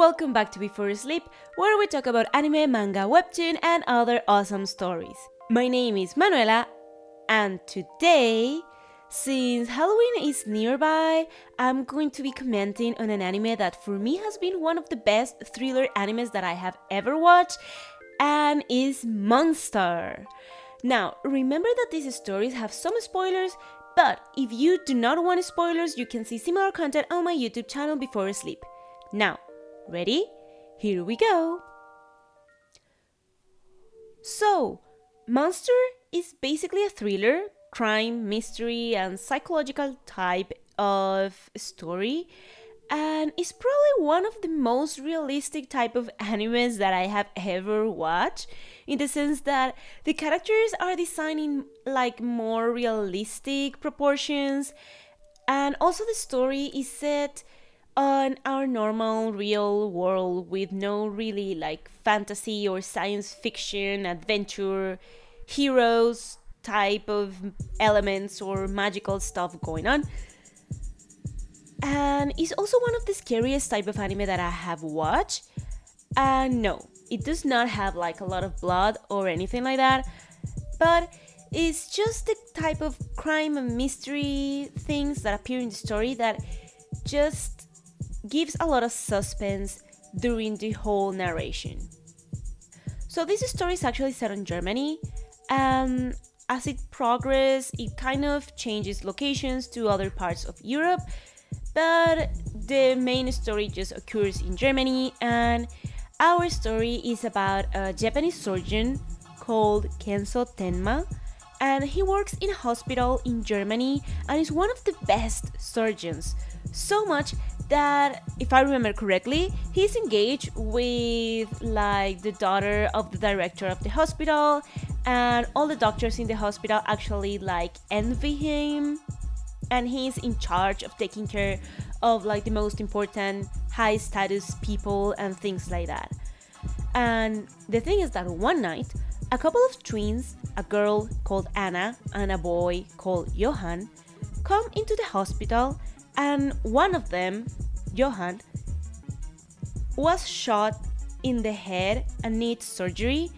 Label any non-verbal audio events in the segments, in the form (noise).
Welcome back to Before Sleep, where we talk about anime, manga, webtoon, and other awesome stories. My name is Manuela, and today, since Halloween is nearby, I'm going to be commenting on an anime that for me has been one of the best thriller animes that I have ever watched, and is Monster. Now, remember that these stories have some spoilers, but if you do not want spoilers, you can see similar content on my YouTube channel before sleep. Now, ready? Here we go! So, Monster is basically a thriller, crime, mystery, and psychological type of story and it's probably one of the most realistic type of (laughs) animes that I have ever watched in the sense that the characters are designed in like more realistic proportions and also the story is set on our normal real world with no really like fantasy or science fiction adventure heroes type of elements or magical stuff going on and it's also one of the scariest type of anime that I have watched. And no, it does not have like a lot of blood or anything like that, but it's just the type of crime and mystery things that appear in the story that just gives a lot of suspense during the whole narration. So this story is actually set in Germany. and as it progresses, it kind of changes locations to other parts of Europe but the main story just occurs in Germany, and our story is about a Japanese surgeon called Kenzo Tenma, and he works in a hospital in Germany and is one of the best surgeons. So much that, if I remember correctly, he's engaged with like the daughter of the director of the hospital, and all the doctors in the hospital actually like envy him and he's in charge of taking care of like the most important high status people and things like that. And the thing is that one night, a couple of twins, a girl called Anna and a boy called johan come into the hospital, and one of them, Johan, was shot in the head and needs surgery,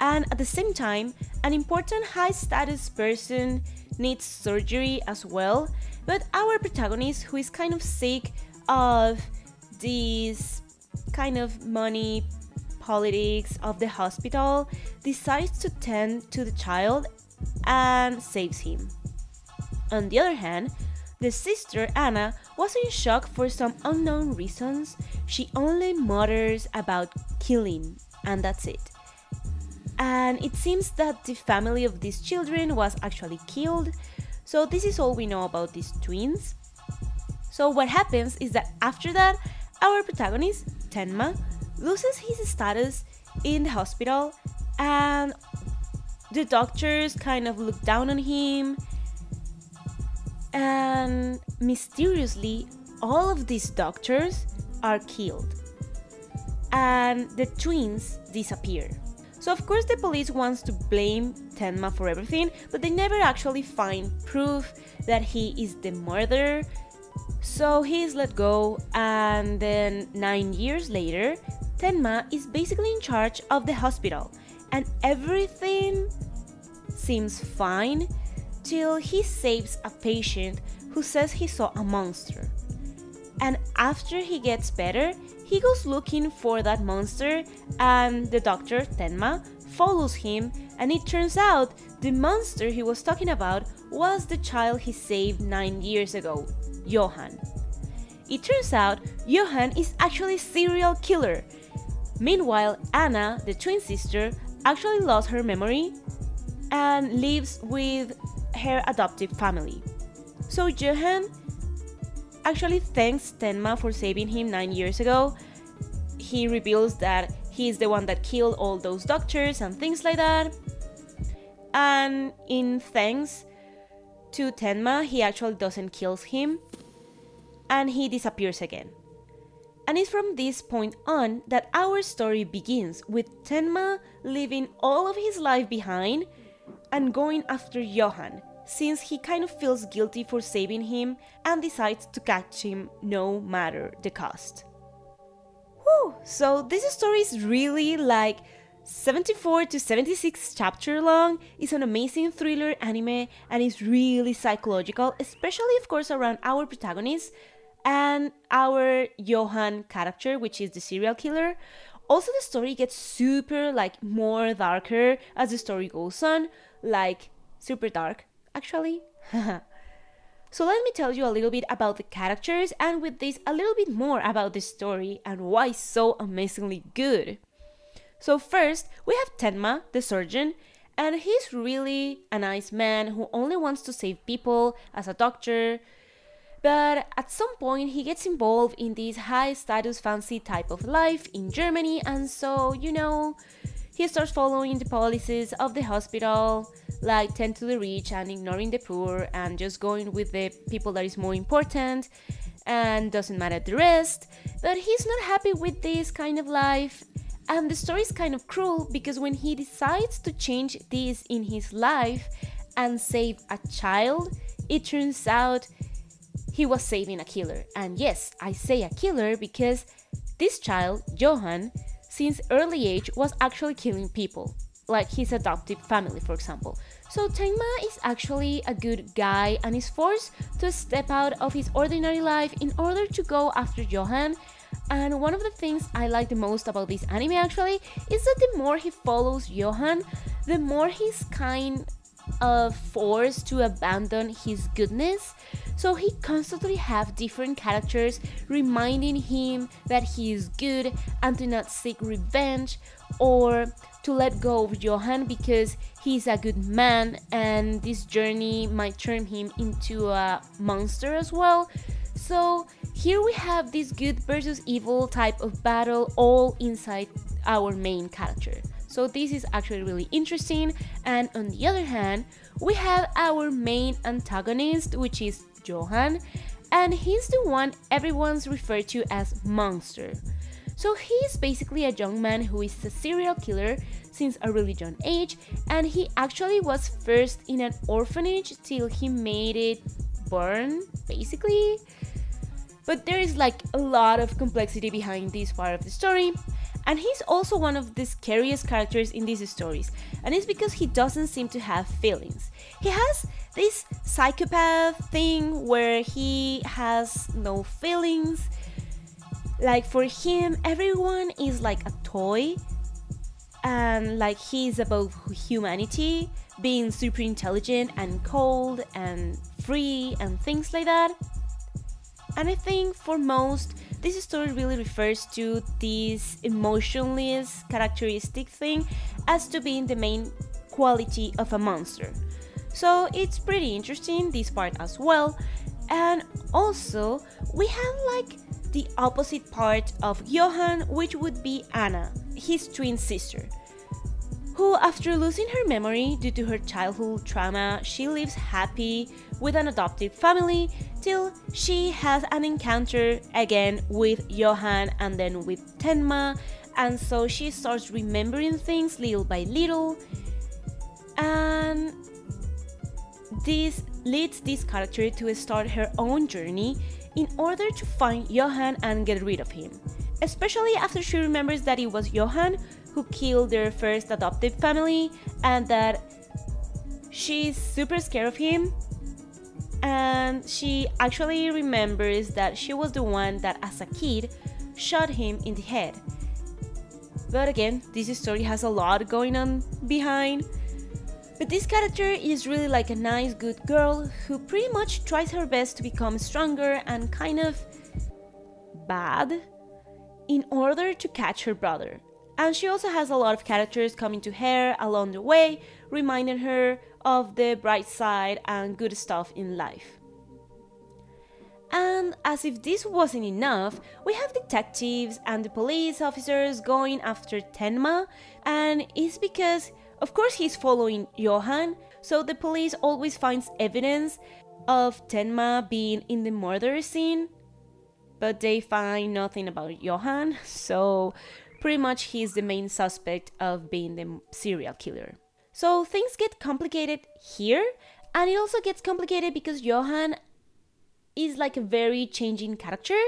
and at the same time, an important high status person needs surgery as well. But our protagonist, who is kind of sick of this kind of money politics of the hospital, decides to tend to the child and saves him. On the other hand, the sister Anna was in shock for some unknown reasons. She only mutters about killing, and that's it and it seems that the family of these children was actually killed. So, this is all we know about these twins. So, what happens is that after that, our protagonist, Tenma, loses his status in the hospital, and the doctors kind of look down on him. And mysteriously, all of these doctors are killed, and the twins disappear. So of course the police wants to blame Tenma for everything, but they never actually find proof that he is the murderer. So he is let go and then 9 years later, Tenma is basically in charge of the hospital and everything seems fine till he saves a patient who says he saw a monster. And after he gets better, he goes looking for that monster, and the doctor, Tenma, follows him, and it turns out the monster he was talking about was the child he saved nine years ago, Johan. It turns out Johan is actually a serial killer. Meanwhile, Anna, the twin sister, actually lost her memory and lives with her adoptive family. So Johan actually thanks Tenma for saving him nine years ago. He reveals that he is the one that killed all those doctors and things like that. And in thanks to Tenma, he actually doesn't kill him and he disappears again. And it's from this point on that our story begins with Tenma leaving all of his life behind and going after Johan, since he kind of feels guilty for saving him and decides to catch him no matter the cost. Whew. So this story is really like 74 to 76 chapter long. It's an amazing thriller anime and it's really psychological, especially of course around our protagonist and our Johan character, which is the serial killer. Also the story gets super like more darker as the story goes on, like super dark actually. (laughs) So let me tell you a little bit about the characters and with this a little bit more about the story and why so amazingly good. So first, we have Tenma, the surgeon, and he's really a nice man who only wants to save people as a doctor. But at some point, he gets involved in this high status fancy type of life in Germany, and so, you know, he starts following the policies of the hospital, like tend to the rich and ignoring the poor and just going with the people that is more important and doesn't matter the rest. But he's not happy with this kind of life. And the story is kind of cruel because when he decides to change this in his life and save a child, it turns out he was saving a killer. And yes, I say a killer because this child, Johan, since early age was actually killing people like his adoptive family, for example. So Tenma is actually a good guy and is forced to step out of his ordinary life in order to go after Johan. And one of the things I like the most about this anime actually is that the more he follows Johan, the more he's kind of forced to abandon his goodness. So he constantly have different characters reminding him that he is good and to not seek revenge or to let go of Johan because he's a good man and this journey might turn him into a monster as well. So here we have this good versus evil type of battle all inside our main character. So this is actually really interesting. And on the other hand, we have our main antagonist, which is Johan, and he's the one everyone's referred to as Monster. So he's basically a young man who is a serial killer since a really young age, and he actually was first in an orphanage till he made it born, basically. But there is like a lot of complexity behind this part of the story, and he's also one of the scariest characters in these stories, and it's because he doesn't seem to have feelings. He has this psychopath thing where he has no feelings. Like for him everyone is like a toy. And like he's above humanity being super intelligent and cold and free and things like that. And i think for most this story really refers to this emotionless characteristic thing as to being the main quality of a monster. So it's pretty interesting this part as well. And also we have like the opposite part of Johan, which would be Anna, his twin sister, who, after losing her memory due to her childhood trauma, she lives happy with an adoptive family till she has an encounter again with Johan and then with Tenma, and so she starts remembering things little by little, and this leads this character to start her own journey in order to find Johan and get rid of him. Especially after she remembers that it was Johan who killed their first adoptive family and that she's super scared of him. And she actually remembers that she was the one that, as a kid, shot him in the head. But again, this story has a lot going on behind. But this character is really like a nice, good girl who pretty much tries her best to become stronger and kind of bad in order to catch her brother. And she also has a lot of characters coming to her along the way, reminding her of the bright side and good stuff in life. And as if this wasn't enough, we have detectives and the police officers going after Tenma, and it's because of course, he's following Johan, so the police always finds evidence of Tenma being in the murder scene, but they find nothing about Johan, (laughs) so pretty much he's the main suspect of being the serial killer. So things get complicated here, and it also gets complicated because Johan is like a very changing character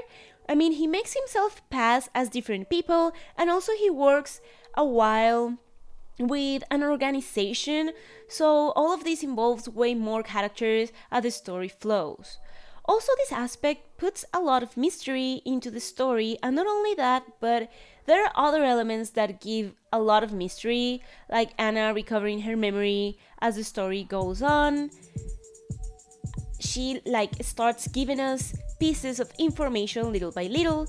I mean, he makes himself pass as different people, and also he works a while with an organization, so all of this involves way more characters as the story flows. Also, this aspect puts a lot of mystery into the story, and not only that, but there are other elements that give a lot of mystery, like Anna recovering her memory as the story goes on. She like starts giving us pieces of information little by little.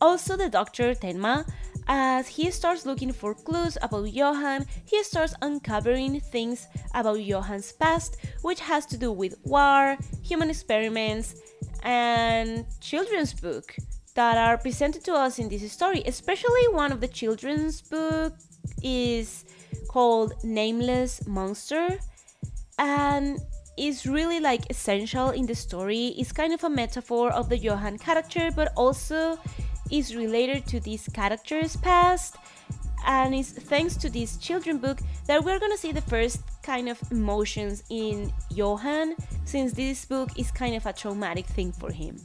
Also, the doctor Tenma, as he starts looking for clues about Johan, he starts uncovering things about Johan's past, which has to do with war, human experiments, and children's book that are presented to us in this story. Especially one of the children's book is called Nameless Monster, and is really like essential in the story. It's kind of a metaphor of the Johan character, but also is related to this character's past. And it's thanks to this children book that we're gonna see the first kind of emotions in Johan, since this book is kind of a traumatic thing for him.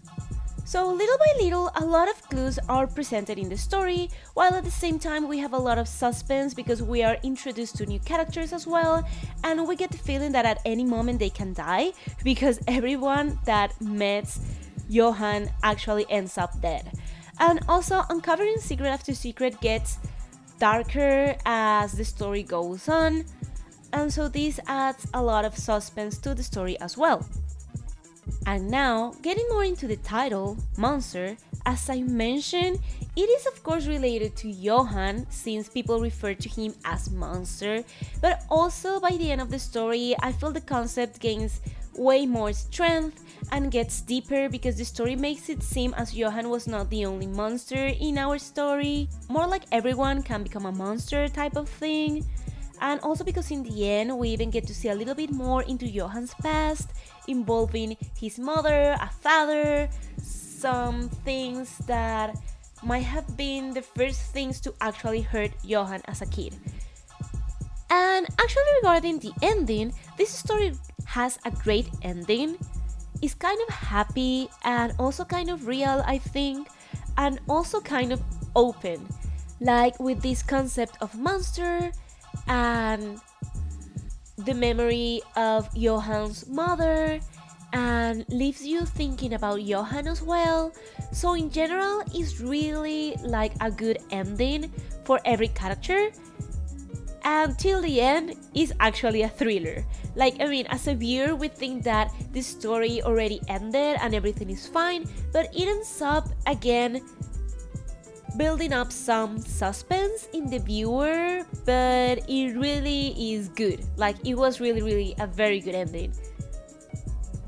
So, little by little, a lot of clues are presented in the story, while at the same time, we have a lot of suspense because we are introduced to new characters as well, and we get the feeling that at any moment they can die because (laughs) everyone that meets Johan actually ends up dead. And also, uncovering secret after secret gets darker as the story goes on, and so this adds a lot of suspense to the story as well. And now, getting more into the title, Monster, as I mentioned, it is of course related to Johan since people refer to him as Monster, but also by the end of the story, I feel the concept gains way more strength and gets deeper because the story makes it seem as Johan was not the only monster in our story, more like everyone can become a monster type of thing. And also because in the end, we even get to see a little bit more into Johan's past involving his mother, a father, some things that might have been the first things to actually hurt Johan as a kid. And actually, regarding the ending, this story has a great ending. It's kind of happy and also kind of real, I think, and also kind of open. Like with this concept of monster and the memory of Johan's mother and leaves you thinking about Johan as well. So, in general, it's really like a good ending for every character. Until the end is actually a thriller. Like, I mean, as a viewer, we think that the story already ended and everything is fine, but it ends up again building up some suspense in the viewer, but it really is good. Like, it was really, really a very good ending.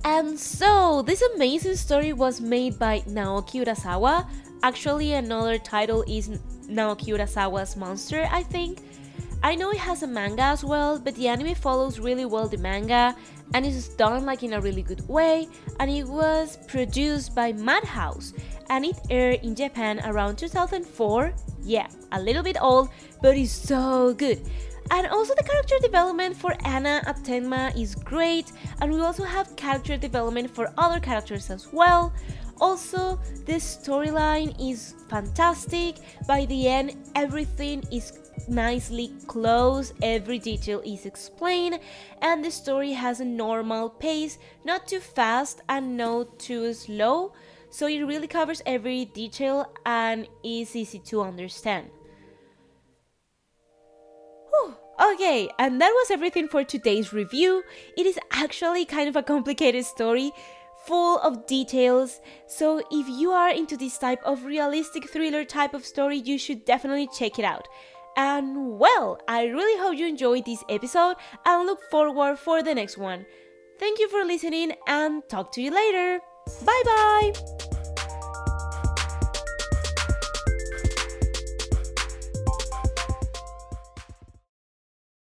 And so, this amazing story was made by Naoki Urasawa. Actually, another title is Naoki Urasawa's Monster, I think. I know it has a manga as well, but the anime follows really well the manga and it's done like in a really good way. And it was produced by Madhouse and it aired in Japan around 2004. Yeah, a little bit old, but it's so good. And also the character development for Anna at Tenma is great, and we also have character development for other characters as well. Also, the storyline is fantastic. By the end, everything is nicely closed, every detail is explained, and the story has a normal pace, not too fast and not too slow so it really covers every detail and is easy to understand. Okay, and that was everything for today's review. It is actually kind of a complicated story, full of details, so if you are into this type of realistic thriller type of story, you should definitely check it out. And well, I really hope you enjoyed this episode and look forward for the next one. Thank you for listening and talk to you later. Bye bye!